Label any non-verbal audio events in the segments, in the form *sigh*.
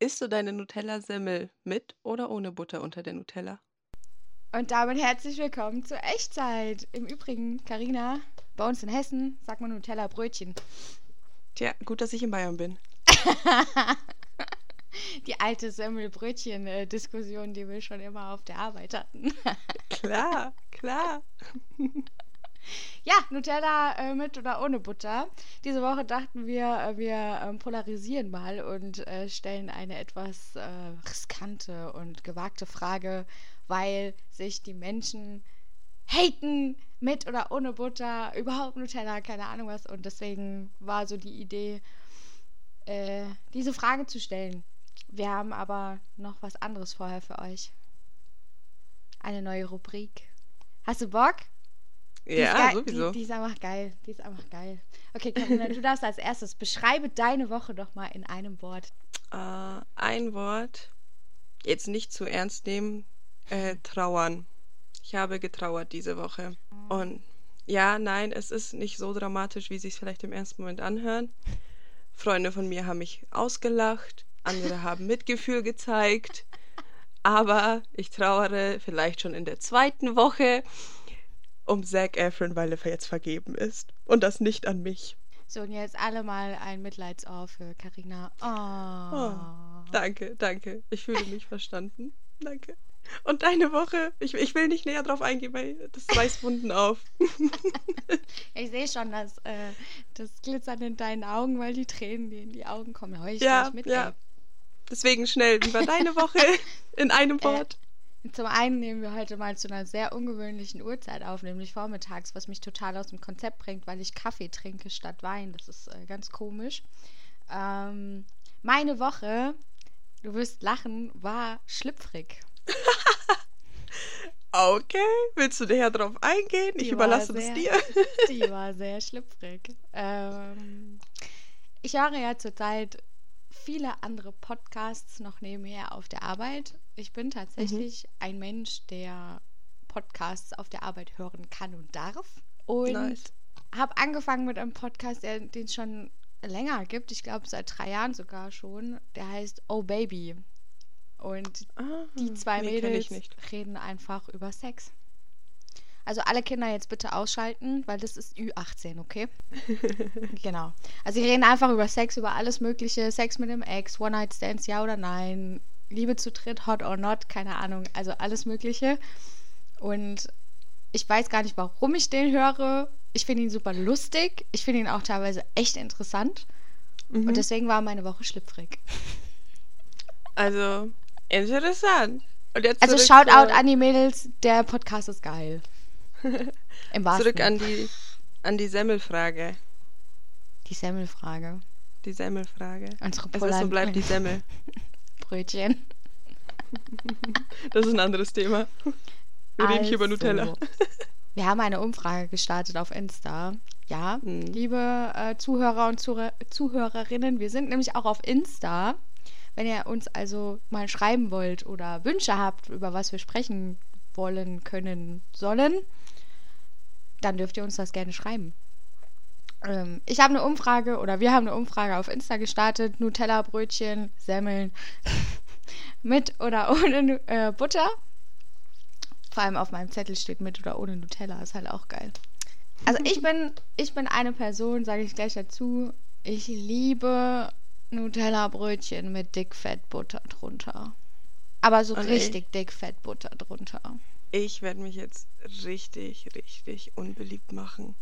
Isst du deine Nutella-Semmel mit oder ohne Butter unter der Nutella? Und damit herzlich willkommen zur Echtzeit. Im Übrigen, Karina, bei uns in Hessen sagt man Nutella-Brötchen. Tja, gut, dass ich in Bayern bin. *laughs* die alte Semmel-Brötchen-Diskussion, die wir schon immer auf der Arbeit hatten. klar, klar. *laughs* Ja, Nutella äh, mit oder ohne Butter. Diese Woche dachten wir, äh, wir ähm, polarisieren mal und äh, stellen eine etwas äh, riskante und gewagte Frage, weil sich die Menschen haten mit oder ohne Butter, überhaupt Nutella, keine Ahnung was. Und deswegen war so die Idee, äh, diese Frage zu stellen. Wir haben aber noch was anderes vorher für euch. Eine neue Rubrik. Hast du Bock? Ja, sowieso. Die, die, ist einfach geil. Die ist einfach geil. Okay, Carina, du *laughs* darfst als erstes beschreibe deine Woche doch mal in einem Wort. Uh, ein Wort. Jetzt nicht zu ernst nehmen. Äh, trauern. Ich habe getrauert diese Woche. Und ja, nein, es ist nicht so dramatisch, wie sie es vielleicht im ersten Moment anhören. Freunde von mir haben mich ausgelacht, andere *laughs* haben Mitgefühl gezeigt. Aber ich trauere vielleicht schon in der zweiten Woche um Zac Efron, weil er jetzt vergeben ist. Und das nicht an mich. So, und jetzt alle mal ein Mitleidsohr für Carina. Oh. oh. Danke, danke. Ich fühle mich verstanden. Danke. Und deine Woche? Ich, ich will nicht näher drauf eingehen, weil das reißt Wunden auf. *laughs* ich sehe schon das, äh, das Glitzern in deinen Augen, weil die Tränen, die in die Augen kommen. Ich ja, mit, ja. Deswegen schnell, war deine Woche *laughs* in einem äh, Wort? Zum einen nehmen wir heute mal zu einer sehr ungewöhnlichen Uhrzeit auf, nämlich vormittags, was mich total aus dem Konzept bringt, weil ich Kaffee trinke statt Wein. Das ist äh, ganz komisch. Ähm, meine Woche, du wirst lachen, war schlüpfrig. *laughs* okay, willst du näher drauf eingehen? Die ich überlasse es dir. *laughs* die war sehr schlüpfrig. Ähm, ich höre ja zurzeit viele andere Podcasts noch nebenher auf der Arbeit. Ich bin tatsächlich mhm. ein Mensch, der Podcasts auf der Arbeit hören kann und darf. Und nice. habe angefangen mit einem Podcast, der, den es schon länger gibt. Ich glaube, seit drei Jahren sogar schon. Der heißt Oh Baby. Und ah, die zwei nee, Mädels reden einfach über Sex. Also alle Kinder jetzt bitte ausschalten, weil das ist Ü18, okay? *laughs* genau. Also sie reden einfach über Sex, über alles Mögliche. Sex mit dem Ex, One-Night-Stands, ja oder nein. Liebe zu dritt, hot or not, keine Ahnung. Also alles Mögliche. Und ich weiß gar nicht, warum ich den höre. Ich finde ihn super lustig. Ich finde ihn auch teilweise echt interessant. Mhm. Und deswegen war meine Woche schlüpfrig. Also, interessant. also Shoutout an die Mädels, der Podcast ist geil. *laughs* Im. Zurück an die, an die Semmelfrage. Die Semmelfrage. Die Semmelfrage. Unsere es ist und bleibt die Semmel. *laughs* Brötchen. *laughs* Das ist ein anderes Thema. Wir also, reden hier über also, Nutella. Wir haben eine Umfrage gestartet auf Insta. Ja, hm. liebe äh, Zuhörer und Zuh Zuhörerinnen, wir sind nämlich auch auf Insta. Wenn ihr uns also mal schreiben wollt oder Wünsche habt, über was wir sprechen wollen, können, sollen, dann dürft ihr uns das gerne schreiben. Ähm, ich habe eine Umfrage oder wir haben eine Umfrage auf Insta gestartet. Nutella-Brötchen, Semmeln *laughs* mit oder ohne äh, Butter. Vor allem auf meinem Zettel steht mit oder ohne Nutella. Ist halt auch geil. Also ich bin, ich bin eine Person, sage ich gleich dazu. Ich liebe Nutella-Brötchen mit Dickfettbutter drunter. Aber so Und richtig ich? Dickfettbutter drunter. Ich werde mich jetzt richtig, richtig unbeliebt machen,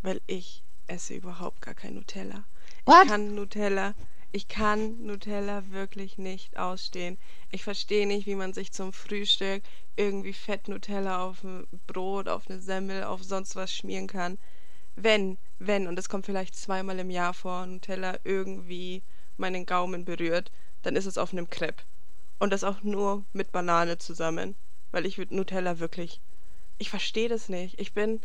weil ich esse überhaupt gar kein Nutella. What? Ich kann Nutella, ich kann Nutella wirklich nicht ausstehen. Ich verstehe nicht, wie man sich zum Frühstück irgendwie Fett Nutella auf ein Brot, auf eine Semmel, auf sonst was schmieren kann. Wenn, wenn, und das kommt vielleicht zweimal im Jahr vor, Nutella irgendwie meinen Gaumen berührt, dann ist es auf einem Crepe. Und das auch nur mit Banane zusammen weil ich Nutella wirklich. Ich verstehe das nicht. Ich bin.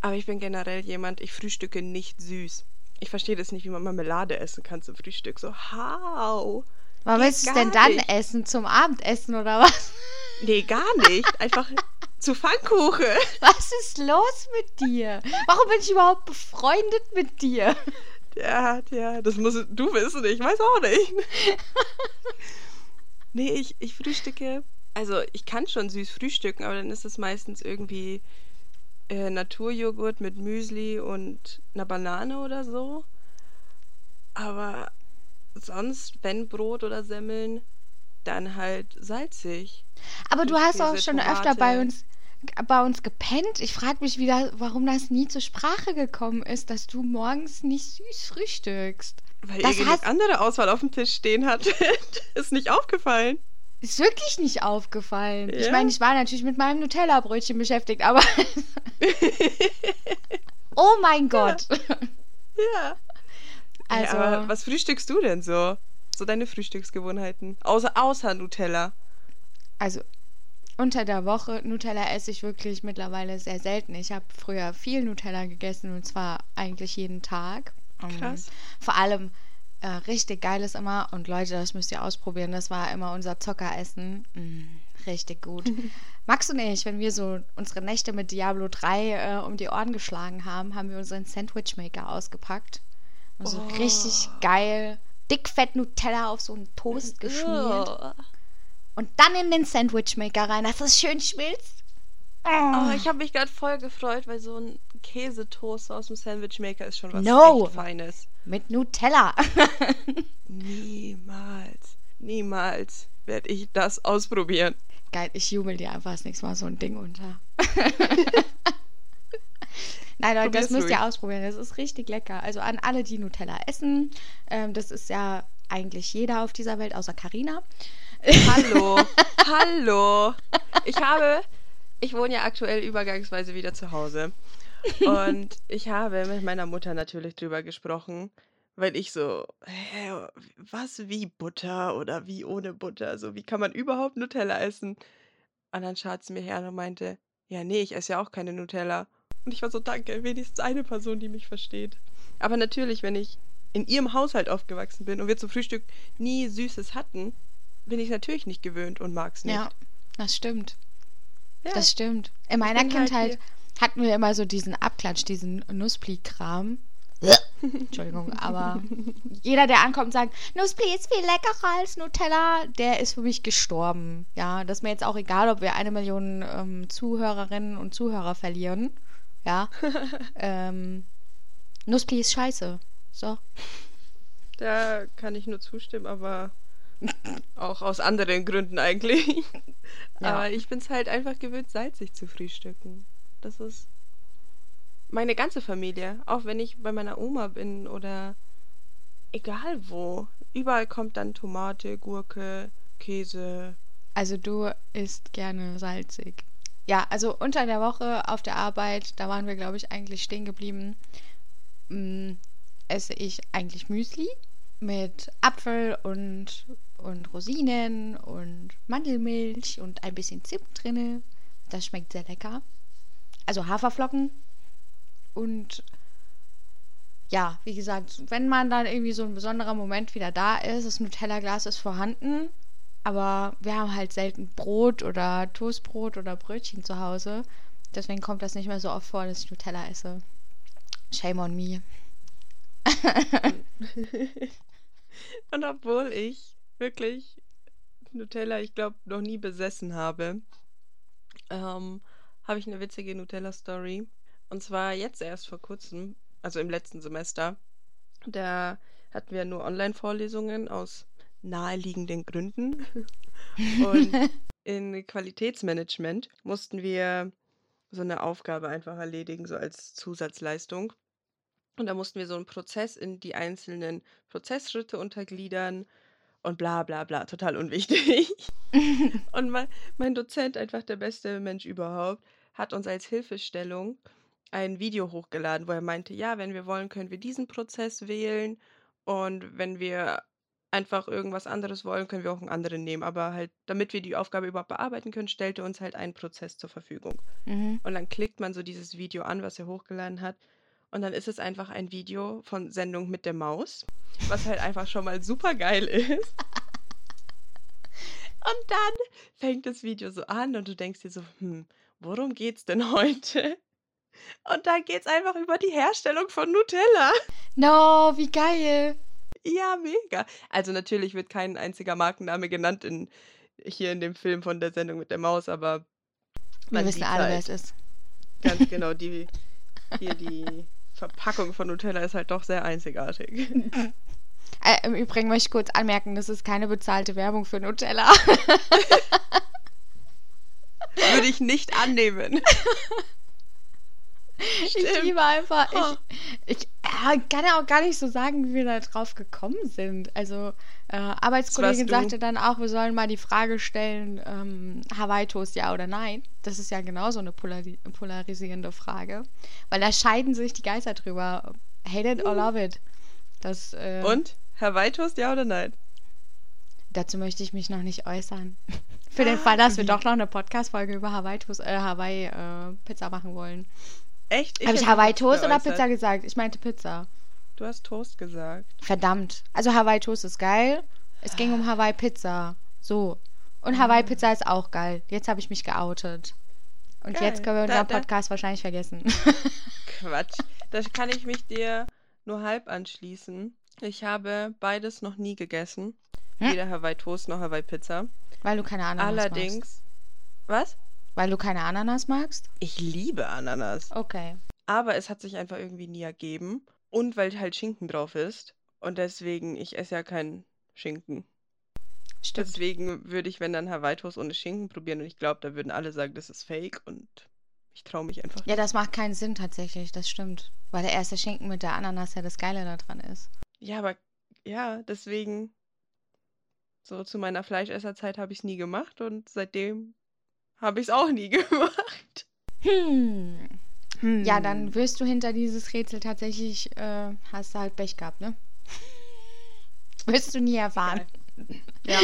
Aber ich bin generell jemand, ich frühstücke nicht süß. Ich verstehe das nicht, wie man Marmelade essen kann zum Frühstück. So, how? Warum willst du es denn dann nicht. essen? Zum Abendessen oder was? *laughs* Nee, gar nicht. Einfach *laughs* zu Pfannkuchen. Was ist los mit dir? Warum bin ich überhaupt befreundet mit dir? Ja, ja, das musst du wissen, ich weiß auch nicht. *laughs* nee, ich, ich frühstücke. Also, ich kann schon süß frühstücken, aber dann ist es meistens irgendwie äh, Naturjoghurt mit Müsli und einer Banane oder so. Aber sonst, wenn Brot oder Semmeln, dann halt salzig. Aber du hast auch schon Tomate. öfter bei uns bei uns gepennt. Ich frage mich wieder, warum das nie zur Sprache gekommen ist, dass du morgens nicht süß frühstückst. Weil das ihr hast... andere Auswahl auf dem Tisch stehen hat. *laughs* ist nicht aufgefallen. Ist wirklich nicht aufgefallen. Ja? Ich meine, ich war natürlich mit meinem Nutella-Brötchen beschäftigt, aber. *laughs* oh mein Gott. Ja. ja. Also. Ja, aber was frühstückst du denn so? So deine Frühstücksgewohnheiten? Außer, außer Nutella. Also, unter der Woche Nutella esse ich wirklich mittlerweile sehr selten. Ich habe früher viel Nutella gegessen und zwar eigentlich jeden Tag. Krass. Um, vor allem äh, richtig geil ist immer und Leute, das müsst ihr ausprobieren. Das war immer unser Zockeressen. Mm, richtig gut. Max und ich, wenn wir so unsere Nächte mit Diablo 3 äh, um die Ohren geschlagen haben, haben wir unseren Sandwichmaker ausgepackt. Und so oh. richtig geil dickfett Nutella auf so einen Toast geschmiert. Oh und dann in den Sandwichmaker rein, dass es schön schmilzt. Oh, ich habe mich gerade voll gefreut, weil so ein Käsetoast aus dem Sandwichmaker ist schon was no. echt Feines. Mit Nutella. *laughs* niemals, niemals werde ich das ausprobieren. Geil, ich jubel dir einfach das nächste Mal so ein Ding unter. *laughs* Nein, Leute, das müsst ruhig. ihr ausprobieren. Das ist richtig lecker. Also an alle, die Nutella essen. Ähm, das ist ja eigentlich jeder auf dieser Welt, außer Karina. Hallo, *laughs* hallo. Ich habe, ich wohne ja aktuell übergangsweise wieder zu Hause. Und ich habe mit meiner Mutter natürlich drüber gesprochen, weil ich so, hä, was wie Butter oder wie ohne Butter? So, wie kann man überhaupt Nutella essen? Und dann schaut sie mir her und meinte, ja, nee, ich esse ja auch keine Nutella. Und ich war so, danke, wenigstens eine Person, die mich versteht. Aber natürlich, wenn ich in ihrem Haushalt aufgewachsen bin und wir zum Frühstück nie Süßes hatten, bin ich natürlich nicht gewöhnt und mag es nicht. Ja, das stimmt. Ja. Das stimmt. In meiner halt Kindheit halt hatten wir immer so diesen Abklatsch, diesen Nusspli-Kram. Entschuldigung, aber jeder, der ankommt und sagt, Nusspli ist viel leckerer als Nutella, der ist für mich gestorben. Ja, das ist mir jetzt auch egal, ob wir eine Million ähm, Zuhörerinnen und Zuhörer verlieren. Ja. *laughs* ähm, Nusspli ist scheiße. So. Da kann ich nur zustimmen, aber auch aus anderen Gründen eigentlich. Ja. Aber ich bin es halt einfach gewöhnt, salzig zu frühstücken. Das ist meine ganze Familie. Auch wenn ich bei meiner Oma bin oder egal wo. Überall kommt dann Tomate, Gurke, Käse. Also du isst gerne salzig. Ja, also unter der Woche auf der Arbeit, da waren wir, glaube ich, eigentlich stehen geblieben, mm, esse ich eigentlich Müsli mit Apfel und und Rosinen und Mandelmilch und ein bisschen Zimt drinne. Das schmeckt sehr lecker. Also Haferflocken und ja, wie gesagt, wenn man dann irgendwie so ein besonderer Moment wieder da ist, das Nutella-Glas ist vorhanden, aber wir haben halt selten Brot oder Toastbrot oder Brötchen zu Hause. Deswegen kommt das nicht mehr so oft vor, dass ich Nutella esse. Shame on me. *laughs* Und obwohl ich wirklich Nutella, ich glaube, noch nie besessen habe, ähm, habe ich eine witzige Nutella-Story. Und zwar jetzt erst vor kurzem, also im letzten Semester. Da hatten wir nur Online-Vorlesungen aus naheliegenden Gründen. *laughs* Und in Qualitätsmanagement mussten wir so eine Aufgabe einfach erledigen, so als Zusatzleistung. Und da mussten wir so einen Prozess in die einzelnen Prozessschritte untergliedern und bla bla bla, total unwichtig. *laughs* und mein, mein Dozent, einfach der beste Mensch überhaupt, hat uns als Hilfestellung ein Video hochgeladen, wo er meinte, ja, wenn wir wollen, können wir diesen Prozess wählen und wenn wir einfach irgendwas anderes wollen, können wir auch einen anderen nehmen. Aber halt, damit wir die Aufgabe überhaupt bearbeiten können, stellte uns halt einen Prozess zur Verfügung. Mhm. Und dann klickt man so dieses Video an, was er hochgeladen hat. Und dann ist es einfach ein Video von Sendung mit der Maus, was halt einfach schon mal super geil ist. *laughs* Und dann fängt das Video so an und du denkst dir so, hm, worum geht's denn heute? Und da geht es einfach über die Herstellung von Nutella. No, wie geil. Ja, mega. Also natürlich wird kein einziger Markenname genannt in, hier in dem Film von der Sendung mit der Maus, aber wir wissen alle, halt. wer es ist. Ganz genau, *laughs* die, hier die Verpackung von Nutella ist halt doch sehr einzigartig. Äh, Im Übrigen möchte ich kurz anmerken, das ist keine bezahlte Werbung für Nutella. *laughs* Würde ich nicht annehmen. *laughs* Ich liebe einfach. Ich, ich ja, kann ja auch gar nicht so sagen, wie wir da drauf gekommen sind. Also, äh, Arbeitskollegin sagte dann auch, wir sollen mal die Frage stellen: ähm, Hawaii-Toast ja oder nein? Das ist ja genauso eine polari polarisierende Frage. Weil da scheiden sich die Geister drüber. Hate it or love it. Das, äh, Und? Hawaii-Toast ja oder nein? Dazu möchte ich mich noch nicht äußern. *laughs* Für den Fall, dass wir doch noch eine Podcast-Folge über Hawaii-Pizza äh, Hawaii, äh, machen wollen. Echt? Habe ich Hawaii Toast oder Pizza gesagt? Ich meinte Pizza. Du hast Toast gesagt. Verdammt. Also Hawaii Toast ist geil. Es ging um Hawaii Pizza. So. Und Hawaii Pizza ist auch geil. Jetzt habe ich mich geoutet. Und geil. jetzt können wir unseren da, Podcast wahrscheinlich vergessen. *laughs* Quatsch. Das kann ich mich dir nur halb anschließen. Ich habe beides noch nie gegessen. Hm? Weder Hawaii Toast noch Hawaii Pizza. Weil du keine Ahnung hast. Allerdings. Was? Weil du keine Ananas magst? Ich liebe Ananas. Okay. Aber es hat sich einfach irgendwie nie ergeben. Und weil halt Schinken drauf ist. Und deswegen, ich esse ja keinen Schinken. Stimmt. Deswegen würde ich, wenn dann Hawaii Toast ohne Schinken probieren. Und ich glaube, da würden alle sagen, das ist fake. Und ich traue mich einfach. Ja, das macht keinen Sinn tatsächlich. Das stimmt. Weil der erste Schinken mit der Ananas ja das Geile daran ist. Ja, aber ja, deswegen. So zu meiner Fleischesserzeit habe ich es nie gemacht. Und seitdem habe ich es auch nie *laughs* gemacht. Hm. hm. Ja, dann wirst du hinter dieses Rätsel tatsächlich, äh, hast du halt Pech gehabt, ne? *laughs* wirst du nie erfahren. Ja.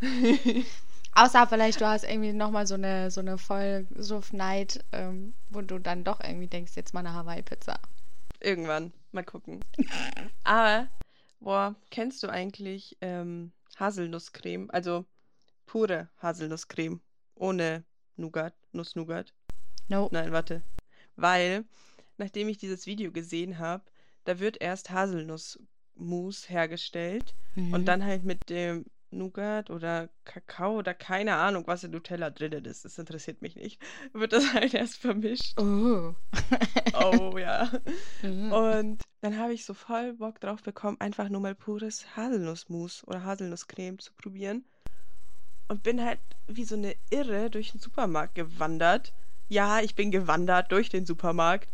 *laughs* Außer vielleicht du hast irgendwie nochmal so eine, so eine voll Suff-Night, ähm, wo du dann doch irgendwie denkst, jetzt mal eine Hawaii-Pizza. Irgendwann. Mal gucken. Aber, boah, kennst du eigentlich ähm, Haselnusscreme? Also pure Haselnusscreme. Ohne Nougat, Nuss-Nougat. No. Nein, warte. Weil, nachdem ich dieses Video gesehen habe, da wird erst Haselnussmus hergestellt mhm. und dann halt mit dem Nougat oder Kakao oder keine Ahnung, was in Nutella drin ist. Das interessiert mich nicht. *laughs* Wird das halt erst vermischt. Oh. oh *laughs* ja. Mhm. Und dann habe ich so voll Bock drauf bekommen, einfach nur mal pures Haselnussmus oder Haselnusscreme zu probieren und bin halt wie so eine Irre durch den Supermarkt gewandert. Ja, ich bin gewandert durch den Supermarkt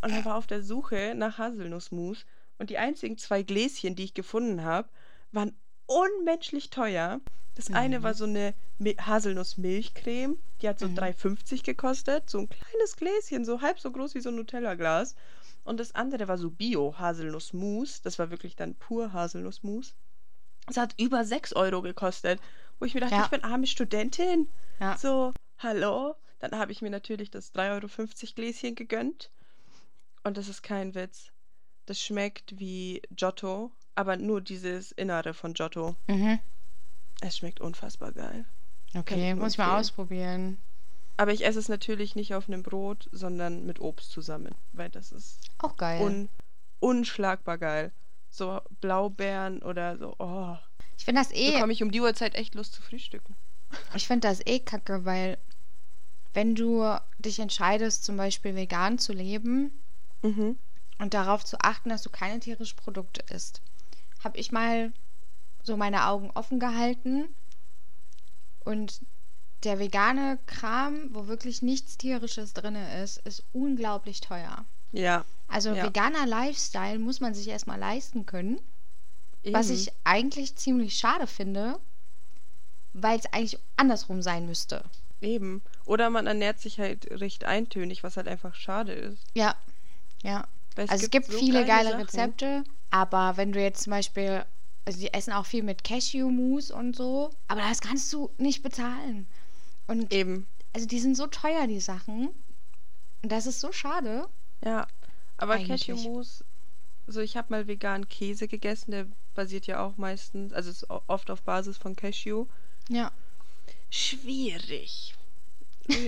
und war auf der Suche nach Haselnussmus. Und die einzigen zwei Gläschen, die ich gefunden habe, waren unmenschlich teuer. Das mhm. eine war so eine Haselnussmilchcreme, die hat so mhm. 3,50 gekostet. So ein kleines Gläschen, so halb so groß wie so ein Nutella-Glas. Und das andere war so Bio-Haselnussmus. Das war wirklich dann pur Haselnussmus. Es hat über 6 Euro gekostet. Wo ich mir dachte, ja. ich bin arme Studentin. Ja. So, hallo? Dann habe ich mir natürlich das 3,50 Euro Gläschen gegönnt. Und das ist kein Witz. Das schmeckt wie Giotto, aber nur dieses Innere von Giotto. Mhm. Es schmeckt unfassbar geil. Okay, muss ich mal ausprobieren. Aber ich esse es natürlich nicht auf einem Brot, sondern mit Obst zusammen, weil das ist auch geil. Un unschlagbar geil. So Blaubeeren oder so. Oh. Ich finde das eh. Bekomme ich um die Uhrzeit echt Lust zu frühstücken. *laughs* Ich finde das eh kacke, weil wenn du dich entscheidest, zum Beispiel vegan zu leben mhm. und darauf zu achten, dass du keine tierischen Produkte isst, habe ich mal so meine Augen offen gehalten und der vegane Kram, wo wirklich nichts tierisches drin ist, ist unglaublich teuer. Ja. Also ja. veganer Lifestyle muss man sich erstmal leisten können. Eben. Was ich eigentlich ziemlich schade finde, weil es eigentlich andersrum sein müsste. Eben. Oder man ernährt sich halt recht eintönig, was halt einfach schade ist. Ja, ja. Es also es gibt so viele geile Sachen. Rezepte, aber wenn du jetzt zum Beispiel, also die essen auch viel mit Cashew-Mousse und so, aber das kannst du nicht bezahlen. Und eben. Also die sind so teuer, die Sachen. Und das ist so schade. Ja, aber Cashew-Mousse, so ich habe mal veganen Käse gegessen, der basiert ja auch meistens, also ist oft auf Basis von Cashew. Ja. Schwierig.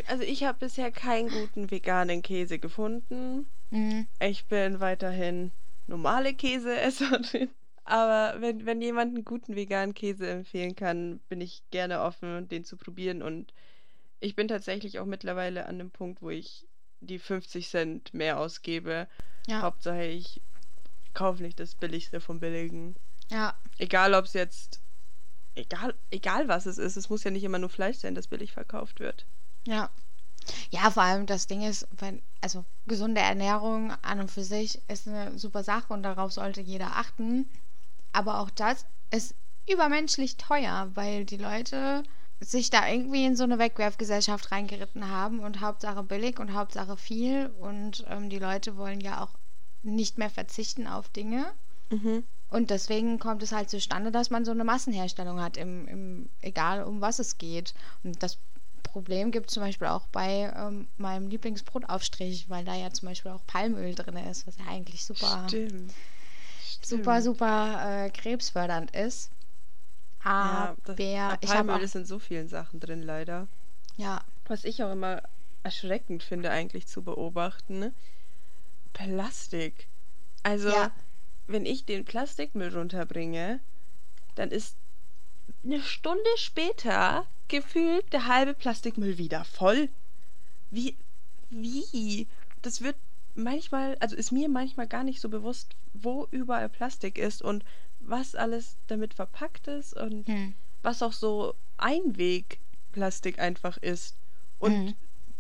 Also ich habe bisher keinen guten veganen Käse gefunden. Mhm. Ich bin weiterhin normale Käseesserin. Aber wenn, wenn jemand einen guten veganen Käse empfehlen kann, bin ich gerne offen, den zu probieren. Und ich bin tatsächlich auch mittlerweile an dem Punkt, wo ich die 50 Cent mehr ausgebe. Ja. Hauptsache, ich kaufe nicht das Billigste vom Billigen. Ja. Egal, ob es jetzt. Egal, egal was es ist. Es muss ja nicht immer nur Fleisch sein, das billig verkauft wird. Ja. Ja, vor allem das Ding ist, wenn, also gesunde Ernährung an und für sich ist eine super Sache und darauf sollte jeder achten. Aber auch das ist übermenschlich teuer, weil die Leute sich da irgendwie in so eine Wegwerfgesellschaft reingeritten haben und Hauptsache billig und Hauptsache viel und ähm, die Leute wollen ja auch nicht mehr verzichten auf Dinge. Mhm. Und deswegen kommt es halt zustande, dass man so eine Massenherstellung hat, im, im, egal um was es geht. Und das Problem gibt es zum Beispiel auch bei ähm, meinem Lieblingsbrotaufstrich, weil da ja zum Beispiel auch Palmöl drin ist, was ja eigentlich super, Stimmt. super, super äh, krebsfördernd ist. Aber ja, das, Palmöl ist in so vielen Sachen drin, leider. Ja. Was ich auch immer erschreckend finde, eigentlich zu beobachten, ne? Plastik. Also, ja. wenn ich den Plastikmüll runterbringe, dann ist eine Stunde später gefühlt der halbe Plastikmüll wieder voll. Wie, wie? Das wird manchmal, also ist mir manchmal gar nicht so bewusst, wo überall Plastik ist und was alles damit verpackt ist und hm. was auch so Einwegplastik einfach ist. Und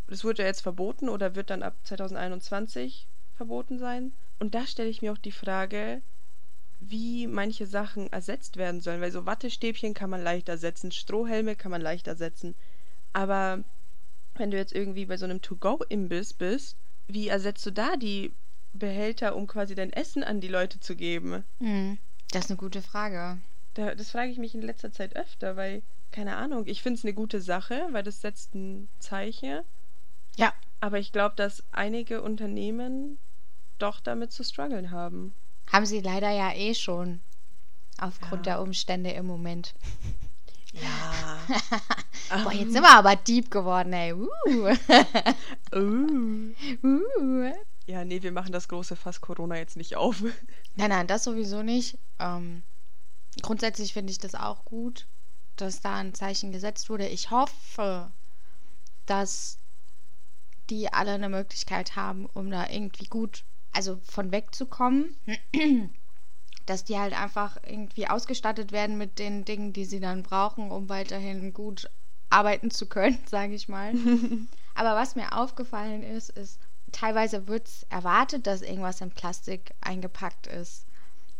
es hm. wurde ja jetzt verboten oder wird dann ab 2021 verboten sein. Und da stelle ich mir auch die Frage, wie manche Sachen ersetzt werden sollen, weil so Wattestäbchen kann man leicht ersetzen, Strohhelme kann man leicht ersetzen. Aber wenn du jetzt irgendwie bei so einem To-Go-Imbiss bist, wie ersetzt du da die Behälter, um quasi dein Essen an die Leute zu geben? Hm, das ist eine gute Frage. Da, das frage ich mich in letzter Zeit öfter, weil, keine Ahnung, ich finde es eine gute Sache, weil das setzt ein Zeichen. Ja. Aber ich glaube, dass einige Unternehmen doch damit zu strugglen haben. Haben sie leider ja eh schon. Aufgrund ja. der Umstände im Moment. Ja. *laughs* Boah, jetzt sind wir aber deep geworden, ey. Uh. uh. uh. Ja, nee, wir machen das große Fass Corona jetzt nicht auf. *laughs* Nein, nein, das sowieso nicht. Ähm, grundsätzlich finde ich das auch gut, dass da ein Zeichen gesetzt wurde. Ich hoffe, dass die alle eine Möglichkeit haben, um da irgendwie gut also von wegzukommen, *clears throat* dass die halt einfach irgendwie ausgestattet werden mit den Dingen, die sie dann brauchen, um weiterhin gut arbeiten zu können, *laughs* sage ich mal. *laughs* Aber was mir aufgefallen ist, ist, teilweise wird es erwartet, dass irgendwas in Plastik eingepackt ist.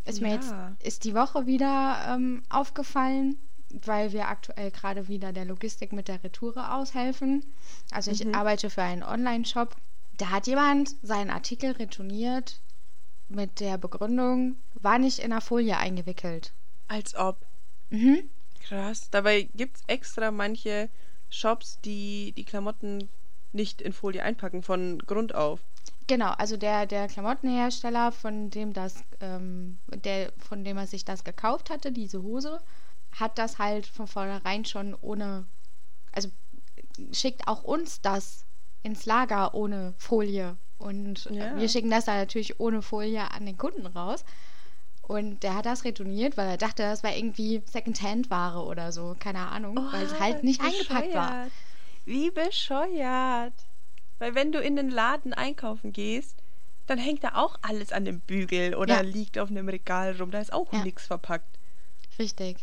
Ist ja. mir jetzt ist die Woche wieder ähm, aufgefallen, weil wir aktuell gerade wieder der Logistik mit der Retoure aushelfen. Also ich mhm. arbeite für einen Online-Shop da hat jemand seinen Artikel retourniert mit der Begründung, war nicht in der Folie eingewickelt. Als ob. Mhm. Krass. Dabei gibt es extra manche Shops, die die Klamotten nicht in Folie einpacken, von Grund auf. Genau, also der, der Klamottenhersteller, von dem das, ähm, der, von dem er sich das gekauft hatte, diese Hose, hat das halt von vornherein schon ohne, also schickt auch uns das ins Lager ohne Folie. Und äh, ja. wir schicken das dann natürlich ohne Folie an den Kunden raus. Und der hat das retourniert, weil er dachte, das war irgendwie Secondhand-Ware oder so. Keine Ahnung, oh, weil es halt nicht bescheuert. eingepackt war. Wie bescheuert. Weil wenn du in den Laden einkaufen gehst, dann hängt da auch alles an dem Bügel oder ja. liegt auf einem Regal rum. Da ist auch ja. nichts verpackt. Richtig.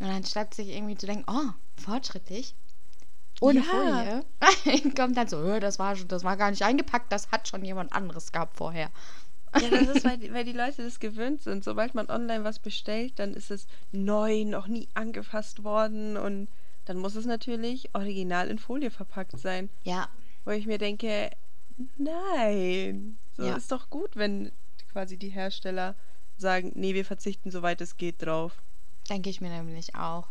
Und anstatt sich irgendwie zu denken, oh, fortschrittlich, ohne ja. Folie. *laughs* Kommt dann so, das war schon, das war gar nicht eingepackt, das hat schon jemand anderes gehabt vorher. Ja, das ist, weil die, *laughs* weil die Leute das gewöhnt sind. Sobald man online was bestellt, dann ist es neu, noch nie angefasst worden und dann muss es natürlich original in Folie verpackt sein. Ja. Wo ich mir denke, nein, so ja. ist doch gut, wenn quasi die Hersteller sagen, nee, wir verzichten soweit es geht drauf. Denke ich mir nämlich auch.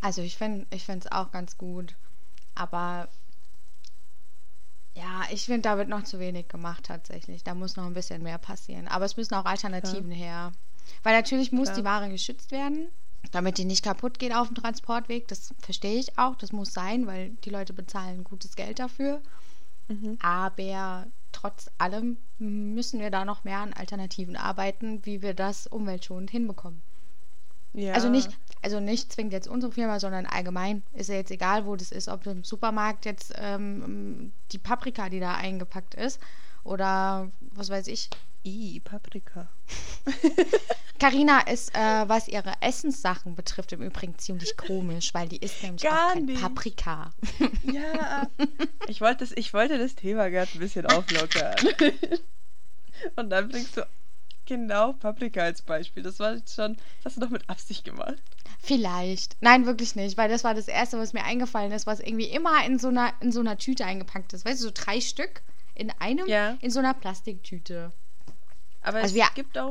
Also ich finde ich es auch ganz gut. Aber ja, ich finde, da wird noch zu wenig gemacht tatsächlich. Da muss noch ein bisschen mehr passieren. Aber es müssen auch Alternativen ja. her. Weil natürlich muss ja. die Ware geschützt werden. damit die nicht kaputt geht auf dem Transportweg. Das verstehe ich auch, das muss sein, weil die Leute bezahlen gutes Geld dafür. Mhm. Aber trotz allem müssen wir da noch mehr an Alternativen arbeiten, wie wir das umweltschonend hinbekommen. Ja. Also nicht, also nicht zwingend jetzt unsere Firma, sondern allgemein ist ja jetzt egal, wo das ist, ob im Supermarkt jetzt ähm, die Paprika, die da eingepackt ist, oder was weiß ich. I, Paprika. *laughs* Carina ist, äh, was ihre Essenssachen betrifft, im Übrigen ziemlich komisch, weil die isst nämlich Gar auch kein nicht. Paprika. Ja, *laughs* ich wollte das, ich wollte das Thema gerade ein bisschen auflockern. *laughs* Und dann bringst du genau Paprika als Beispiel. Das war jetzt schon, das hast du doch mit Absicht gemacht. Vielleicht. Nein, wirklich nicht, weil das war das Erste, was mir eingefallen ist, was irgendwie immer in so einer, in so einer Tüte eingepackt ist. Weißt du, so drei Stück in einem, ja. in so einer Plastiktüte. Aber also es wir, gibt auch.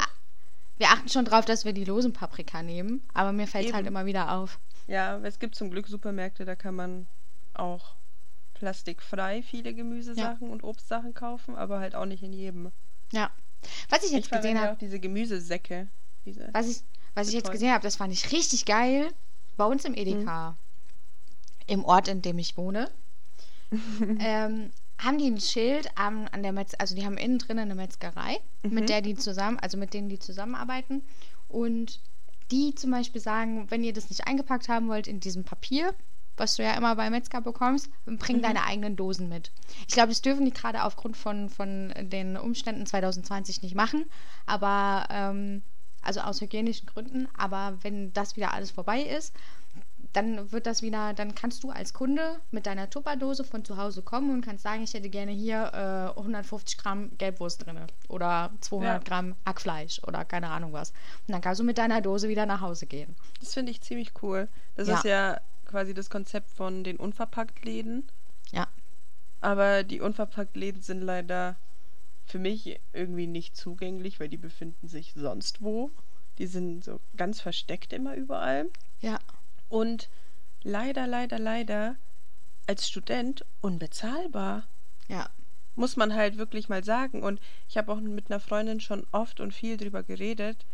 Wir achten schon drauf, dass wir die losen Paprika nehmen, aber mir fällt es halt immer wieder auf. Ja, es gibt zum Glück Supermärkte, da kann man auch plastikfrei viele Gemüsesachen ja. und Obstsachen kaufen, aber halt auch nicht in jedem. Ja. Was ich jetzt ich gesehen habe. diese Gemüsesäcke. Diese was ich, was ich jetzt gesehen habe, das fand ich richtig geil. Bei uns im Edeka. Mhm. Im Ort, in dem ich wohne. *laughs* ähm, haben die ein Schild an, an der Metz, also die haben innen drin eine Metzgerei, mhm. mit der die zusammen, also mit denen die zusammenarbeiten. Und die zum Beispiel sagen, wenn ihr das nicht eingepackt haben wollt in diesem Papier, was du ja immer bei Metzger bekommst, bring mhm. deine eigenen Dosen mit. Ich glaube, das dürfen die gerade aufgrund von, von den Umständen 2020 nicht machen, aber ähm, also aus hygienischen Gründen. Aber wenn das wieder alles vorbei ist, dann wird das wieder, dann kannst du als Kunde mit deiner Tupperdose von zu Hause kommen und kannst sagen, ich hätte gerne hier äh, 150 Gramm Gelbwurst drin oder 200 ja. Gramm Hackfleisch oder keine Ahnung was. Und dann kannst du mit deiner Dose wieder nach Hause gehen. Das finde ich ziemlich cool. Das ja. ist ja quasi das Konzept von den Unverpacktläden. Ja. Aber die Unverpacktläden sind leider für mich irgendwie nicht zugänglich, weil die befinden sich sonst wo. Die sind so ganz versteckt immer überall. Ja. Und leider, leider, leider als Student unbezahlbar. Ja. Muss man halt wirklich mal sagen. Und ich habe auch mit einer Freundin schon oft und viel drüber geredet,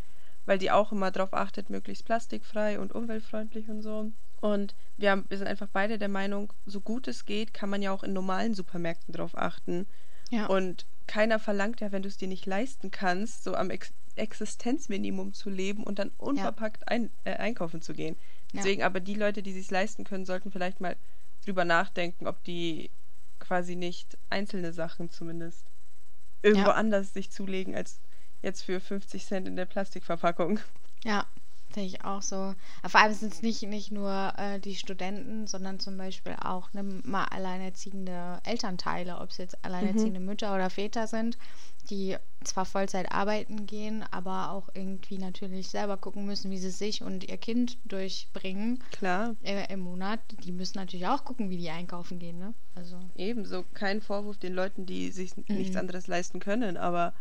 weil die auch immer darauf achtet, möglichst plastikfrei und umweltfreundlich und so. Und wir, haben, wir sind einfach beide der Meinung, so gut es geht, kann man ja auch in normalen Supermärkten drauf achten. Ja. Und keiner verlangt ja, wenn du es dir nicht leisten kannst, so am Ex Existenzminimum zu leben und dann unverpackt ein, äh, einkaufen zu gehen. Deswegen ja. aber die Leute, die sich leisten können, sollten vielleicht mal drüber nachdenken, ob die quasi nicht einzelne Sachen zumindest irgendwo ja. anders sich zulegen als jetzt für 50 Cent in der Plastikverpackung. Ja, Sehe ich auch so. Vor allem sind es nicht, nicht nur äh, die Studenten, sondern zum Beispiel auch ne, mal alleinerziehende Elternteile, ob es jetzt alleinerziehende mhm. Mütter oder Väter sind, die zwar Vollzeit arbeiten gehen, aber auch irgendwie natürlich selber gucken müssen, wie sie sich und ihr Kind durchbringen. Klar. Äh, Im Monat. Die müssen natürlich auch gucken, wie die einkaufen gehen, ne? Also. Ebenso. Kein Vorwurf den Leuten, die sich mhm. nichts anderes leisten können, aber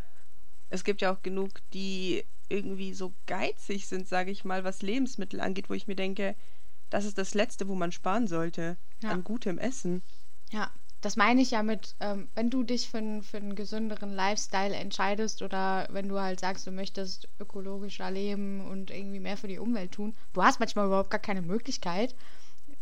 es gibt ja auch genug, die irgendwie so geizig sind, sage ich mal, was Lebensmittel angeht, wo ich mir denke, das ist das Letzte, wo man sparen sollte. Ja. An gutem Essen. Ja, das meine ich ja mit, ähm, wenn du dich für, einen, für einen gesünderen Lifestyle entscheidest oder wenn du halt sagst, du möchtest ökologischer leben und irgendwie mehr für die Umwelt tun, du hast manchmal überhaupt gar keine Möglichkeit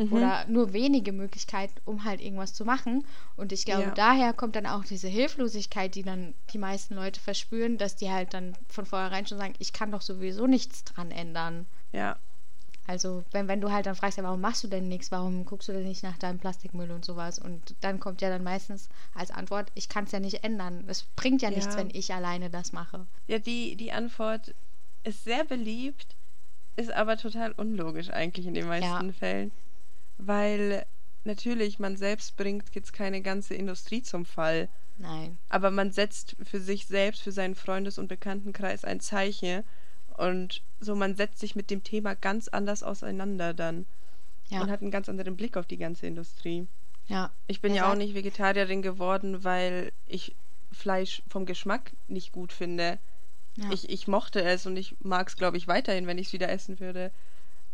mhm. oder nur wenige Möglichkeiten, um halt irgendwas zu machen. Und ich glaube, ja. daher kommt dann auch diese Hilflosigkeit, die dann die meisten Leute verspüren, dass die halt dann von vornherein schon sagen, ich kann doch sowieso nichts dran ändern. Ja. Also, wenn, wenn du halt dann fragst, ja, warum machst du denn nichts, warum guckst du denn nicht nach deinem Plastikmüll und sowas? Und dann kommt ja dann meistens als Antwort, ich kann es ja nicht ändern. Es bringt ja, ja nichts, wenn ich alleine das mache. Ja, die, die Antwort ist sehr beliebt, ist aber total unlogisch eigentlich in den meisten ja. Fällen weil natürlich man selbst bringt jetzt keine ganze Industrie zum Fall. Nein. Aber man setzt für sich selbst, für seinen Freundes- und Bekanntenkreis ein Zeichen und so man setzt sich mit dem Thema ganz anders auseinander dann ja. und hat einen ganz anderen Blick auf die ganze Industrie. Ja. Ich bin ja auch nicht Vegetarierin geworden, weil ich Fleisch vom Geschmack nicht gut finde. Ja. Ich, ich mochte es und ich mag es, glaube ich, weiterhin, wenn ich es wieder essen würde.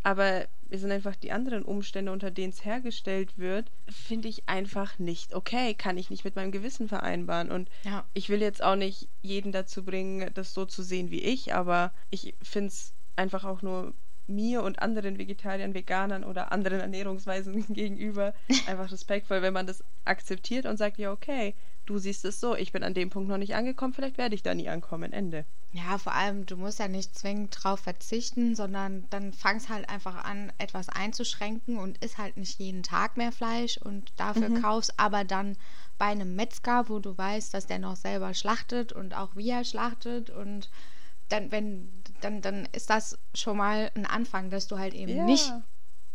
Aber es sind einfach die anderen Umstände, unter denen es hergestellt wird, finde ich einfach nicht okay. Kann ich nicht mit meinem Gewissen vereinbaren. Und ja. ich will jetzt auch nicht jeden dazu bringen, das so zu sehen wie ich, aber ich finde es einfach auch nur mir und anderen Vegetariern, Veganern oder anderen Ernährungsweisen *laughs* gegenüber einfach respektvoll, wenn man das akzeptiert und sagt, ja, okay, du siehst es so, ich bin an dem Punkt noch nicht angekommen, vielleicht werde ich da nie ankommen. Ende. Ja, vor allem, du musst ja nicht zwingend drauf verzichten, sondern dann fangst halt einfach an, etwas einzuschränken und isst halt nicht jeden Tag mehr Fleisch und dafür mhm. kaufst aber dann bei einem Metzger, wo du weißt, dass der noch selber schlachtet und auch wie er schlachtet und dann, wenn, dann, dann ist das schon mal ein Anfang, dass du halt eben ja. nicht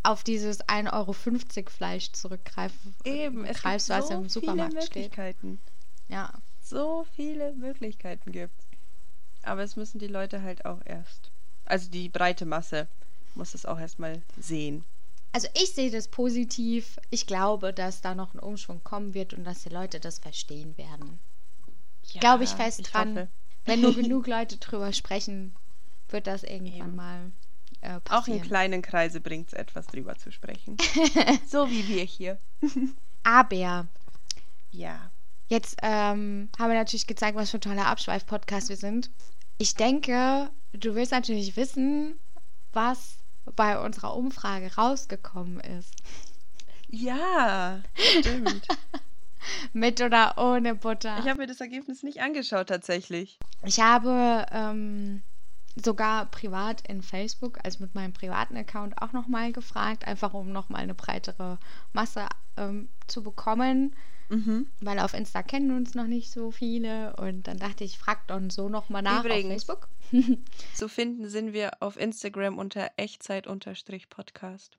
auf dieses 1,50 Euro Fleisch zurückgreifst, eben, es greifst, gibt was so im Supermarkt viele Möglichkeiten. steht. Ja. So viele Möglichkeiten gibt Aber es müssen die Leute halt auch erst, also die breite Masse muss es auch erstmal sehen. Also ich sehe das positiv. Ich glaube, dass da noch ein Umschwung kommen wird und dass die Leute das verstehen werden. Ja, glaube ich fest ich dran. Hoffe. Wenn nur *laughs* genug Leute drüber sprechen, wird das irgendwann Eben. mal äh, Auch in kleinen Kreise bringt es etwas drüber zu sprechen. *laughs* so wie wir hier. Aber. Ja. Jetzt ähm, haben wir natürlich gezeigt, was für ein toller Abschweif-Podcast wir sind. Ich denke, du willst natürlich wissen, was bei unserer Umfrage rausgekommen ist. Ja, stimmt. *laughs* Mit oder ohne Butter? Ich habe mir das Ergebnis nicht angeschaut tatsächlich. Ich habe ähm, sogar privat in Facebook, also mit meinem privaten Account, auch nochmal gefragt, einfach um nochmal eine breitere Masse ähm, zu bekommen. Mhm. Weil auf Insta kennen uns noch nicht so viele. Und dann dachte ich, frag doch so nochmal nach Übrigens, auf Facebook. *laughs* zu finden sind wir auf Instagram unter Echtzeit-Podcast.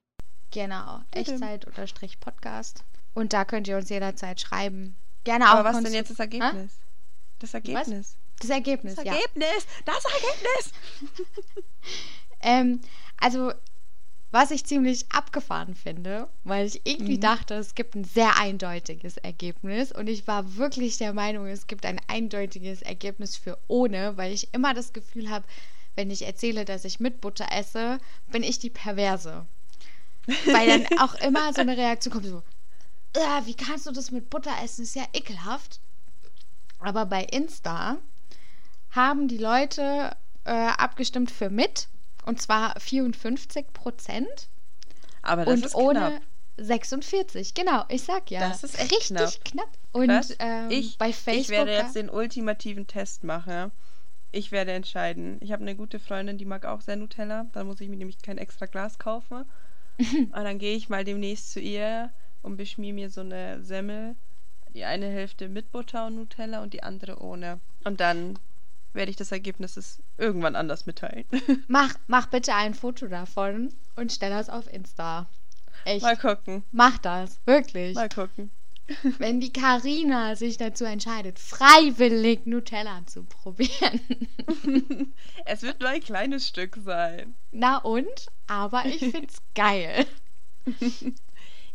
Genau, Echtzeit-Podcast. Und da könnt ihr uns jederzeit schreiben. Gerne auch. Aber was denn jetzt das Ergebnis? Ha? Das Ergebnis. Was? Das Ergebnis, das ja. Ergebnis, das Ergebnis. *laughs* ähm, also, was ich ziemlich abgefahren finde, weil ich irgendwie mhm. dachte, es gibt ein sehr eindeutiges Ergebnis und ich war wirklich der Meinung, es gibt ein eindeutiges Ergebnis für ohne, weil ich immer das Gefühl habe, wenn ich erzähle, dass ich mit Butter esse, bin ich die Perverse. Weil dann auch *laughs* immer so eine Reaktion kommt, so, wie kannst du das mit Butter essen? Ist ja ekelhaft. Aber bei Insta haben die Leute äh, abgestimmt für mit. Und zwar 54 Prozent. Aber das und ist ohne knapp. 46, genau, ich sag ja. Das ist echt richtig knapp. knapp. Und ähm, ich, bei Facebook. Ich werde jetzt den ultimativen Test machen. Ich werde entscheiden. Ich habe eine gute Freundin, die mag auch sehr Nutella. Da muss ich mir nämlich kein extra Glas kaufen. *laughs* und dann gehe ich mal demnächst zu ihr und beschmier mir so eine Semmel. Die eine Hälfte mit Butter und Nutella und die andere ohne. Und dann werde ich das Ergebnis irgendwann anders mitteilen. *laughs* Mach, mach bitte ein Foto davon und stell das auf Insta. Echt. Mal gucken. Mach das, wirklich. Mal gucken. *laughs* Wenn die Karina sich dazu entscheidet, freiwillig Nutella zu probieren. *laughs* es wird nur ein kleines Stück sein. Na und? Aber ich find's geil.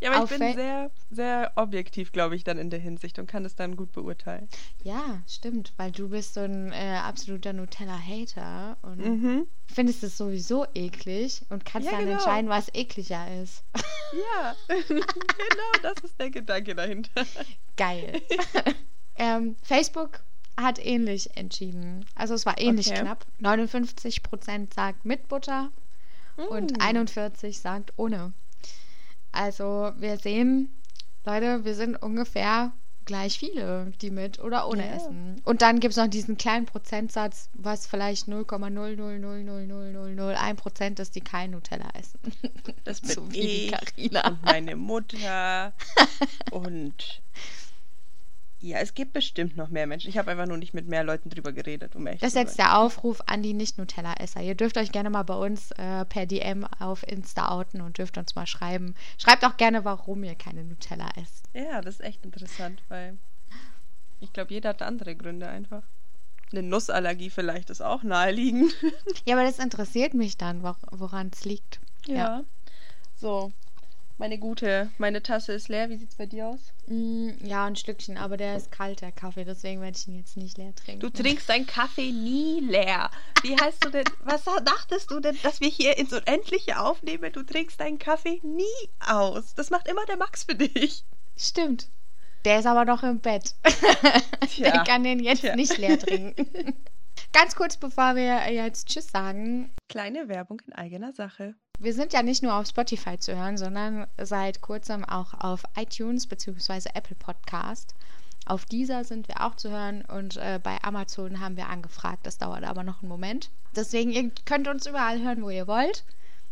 Ja, aber ich bin sehr, sehr objektiv, glaube ich, dann in der Hinsicht und kann es dann gut beurteilen. Ja, stimmt, weil du bist so ein äh, absoluter Nutella-Hater und mhm. findest es sowieso eklig und kannst ja, dann genau. entscheiden, was ekliger ist. Ja, *laughs* genau, das ist der Gedanke dahinter. Geil. *laughs* ähm, Facebook hat ähnlich entschieden. Also es war ähnlich okay. knapp. 59% sagt mit Butter mm. und 41 sagt ohne. Also wir sehen, Leute, wir sind ungefähr gleich viele, die mit oder ohne yeah. essen. Und dann gibt es noch diesen kleinen Prozentsatz, was vielleicht 0,0000001 Prozent ist, die kein Nutella essen. Das bin so ich und meine Mutter und ja, es gibt bestimmt noch mehr Menschen. Ich habe einfach nur nicht mit mehr Leuten drüber geredet, um echt Das ist jetzt der Aufruf an die Nicht-Nutella-Esser. Ihr dürft euch gerne mal bei uns äh, per DM auf Insta outen und dürft uns mal schreiben. Schreibt auch gerne, warum ihr keine Nutella esst. Ja, das ist echt interessant, weil ich glaube, jeder hat andere Gründe einfach. Eine Nussallergie vielleicht ist auch naheliegend. ja, aber das interessiert mich dann, woran es liegt. Ja. ja. So, meine gute, meine Tasse ist leer. Wie sieht es bei dir aus? Mm, ja, ein Stückchen, aber der ist kalt, der Kaffee, deswegen werde ich ihn jetzt nicht leer trinken. Du trinkst deinen Kaffee nie leer. Wie heißt du denn, was dachtest du denn, dass wir hier ins Unendliche aufnehmen? Du trinkst deinen Kaffee nie aus. Das macht immer der Max für dich. Stimmt. Der ist aber noch im Bett. *laughs* Tja. Der kann den jetzt Tja. nicht leer trinken. *laughs* Ganz kurz, bevor wir jetzt Tschüss sagen. Kleine Werbung in eigener Sache. Wir sind ja nicht nur auf Spotify zu hören, sondern seit kurzem auch auf iTunes bzw. Apple Podcast. Auf dieser sind wir auch zu hören und äh, bei Amazon haben wir angefragt. Das dauert aber noch einen Moment. Deswegen, ihr könnt uns überall hören, wo ihr wollt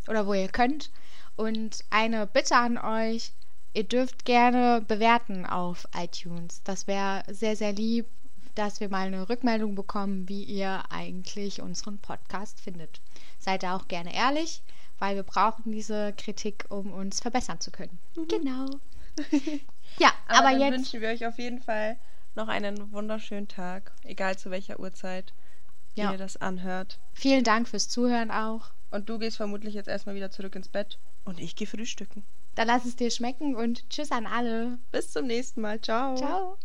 oder wo ihr könnt. Und eine Bitte an euch, ihr dürft gerne bewerten auf iTunes. Das wäre sehr, sehr lieb, dass wir mal eine Rückmeldung bekommen, wie ihr eigentlich unseren Podcast findet. Seid da auch gerne ehrlich, weil wir brauchen diese Kritik, um uns verbessern zu können. Mhm. Genau. *laughs* Ja, aber, aber dann jetzt wünschen wir euch auf jeden Fall noch einen wunderschönen Tag, egal zu welcher Uhrzeit ja. ihr das anhört. Vielen Dank fürs Zuhören auch. Und du gehst vermutlich jetzt erstmal wieder zurück ins Bett und ich gehe frühstücken. Dann lass es dir schmecken und tschüss an alle. Bis zum nächsten Mal. Ciao. Ciao.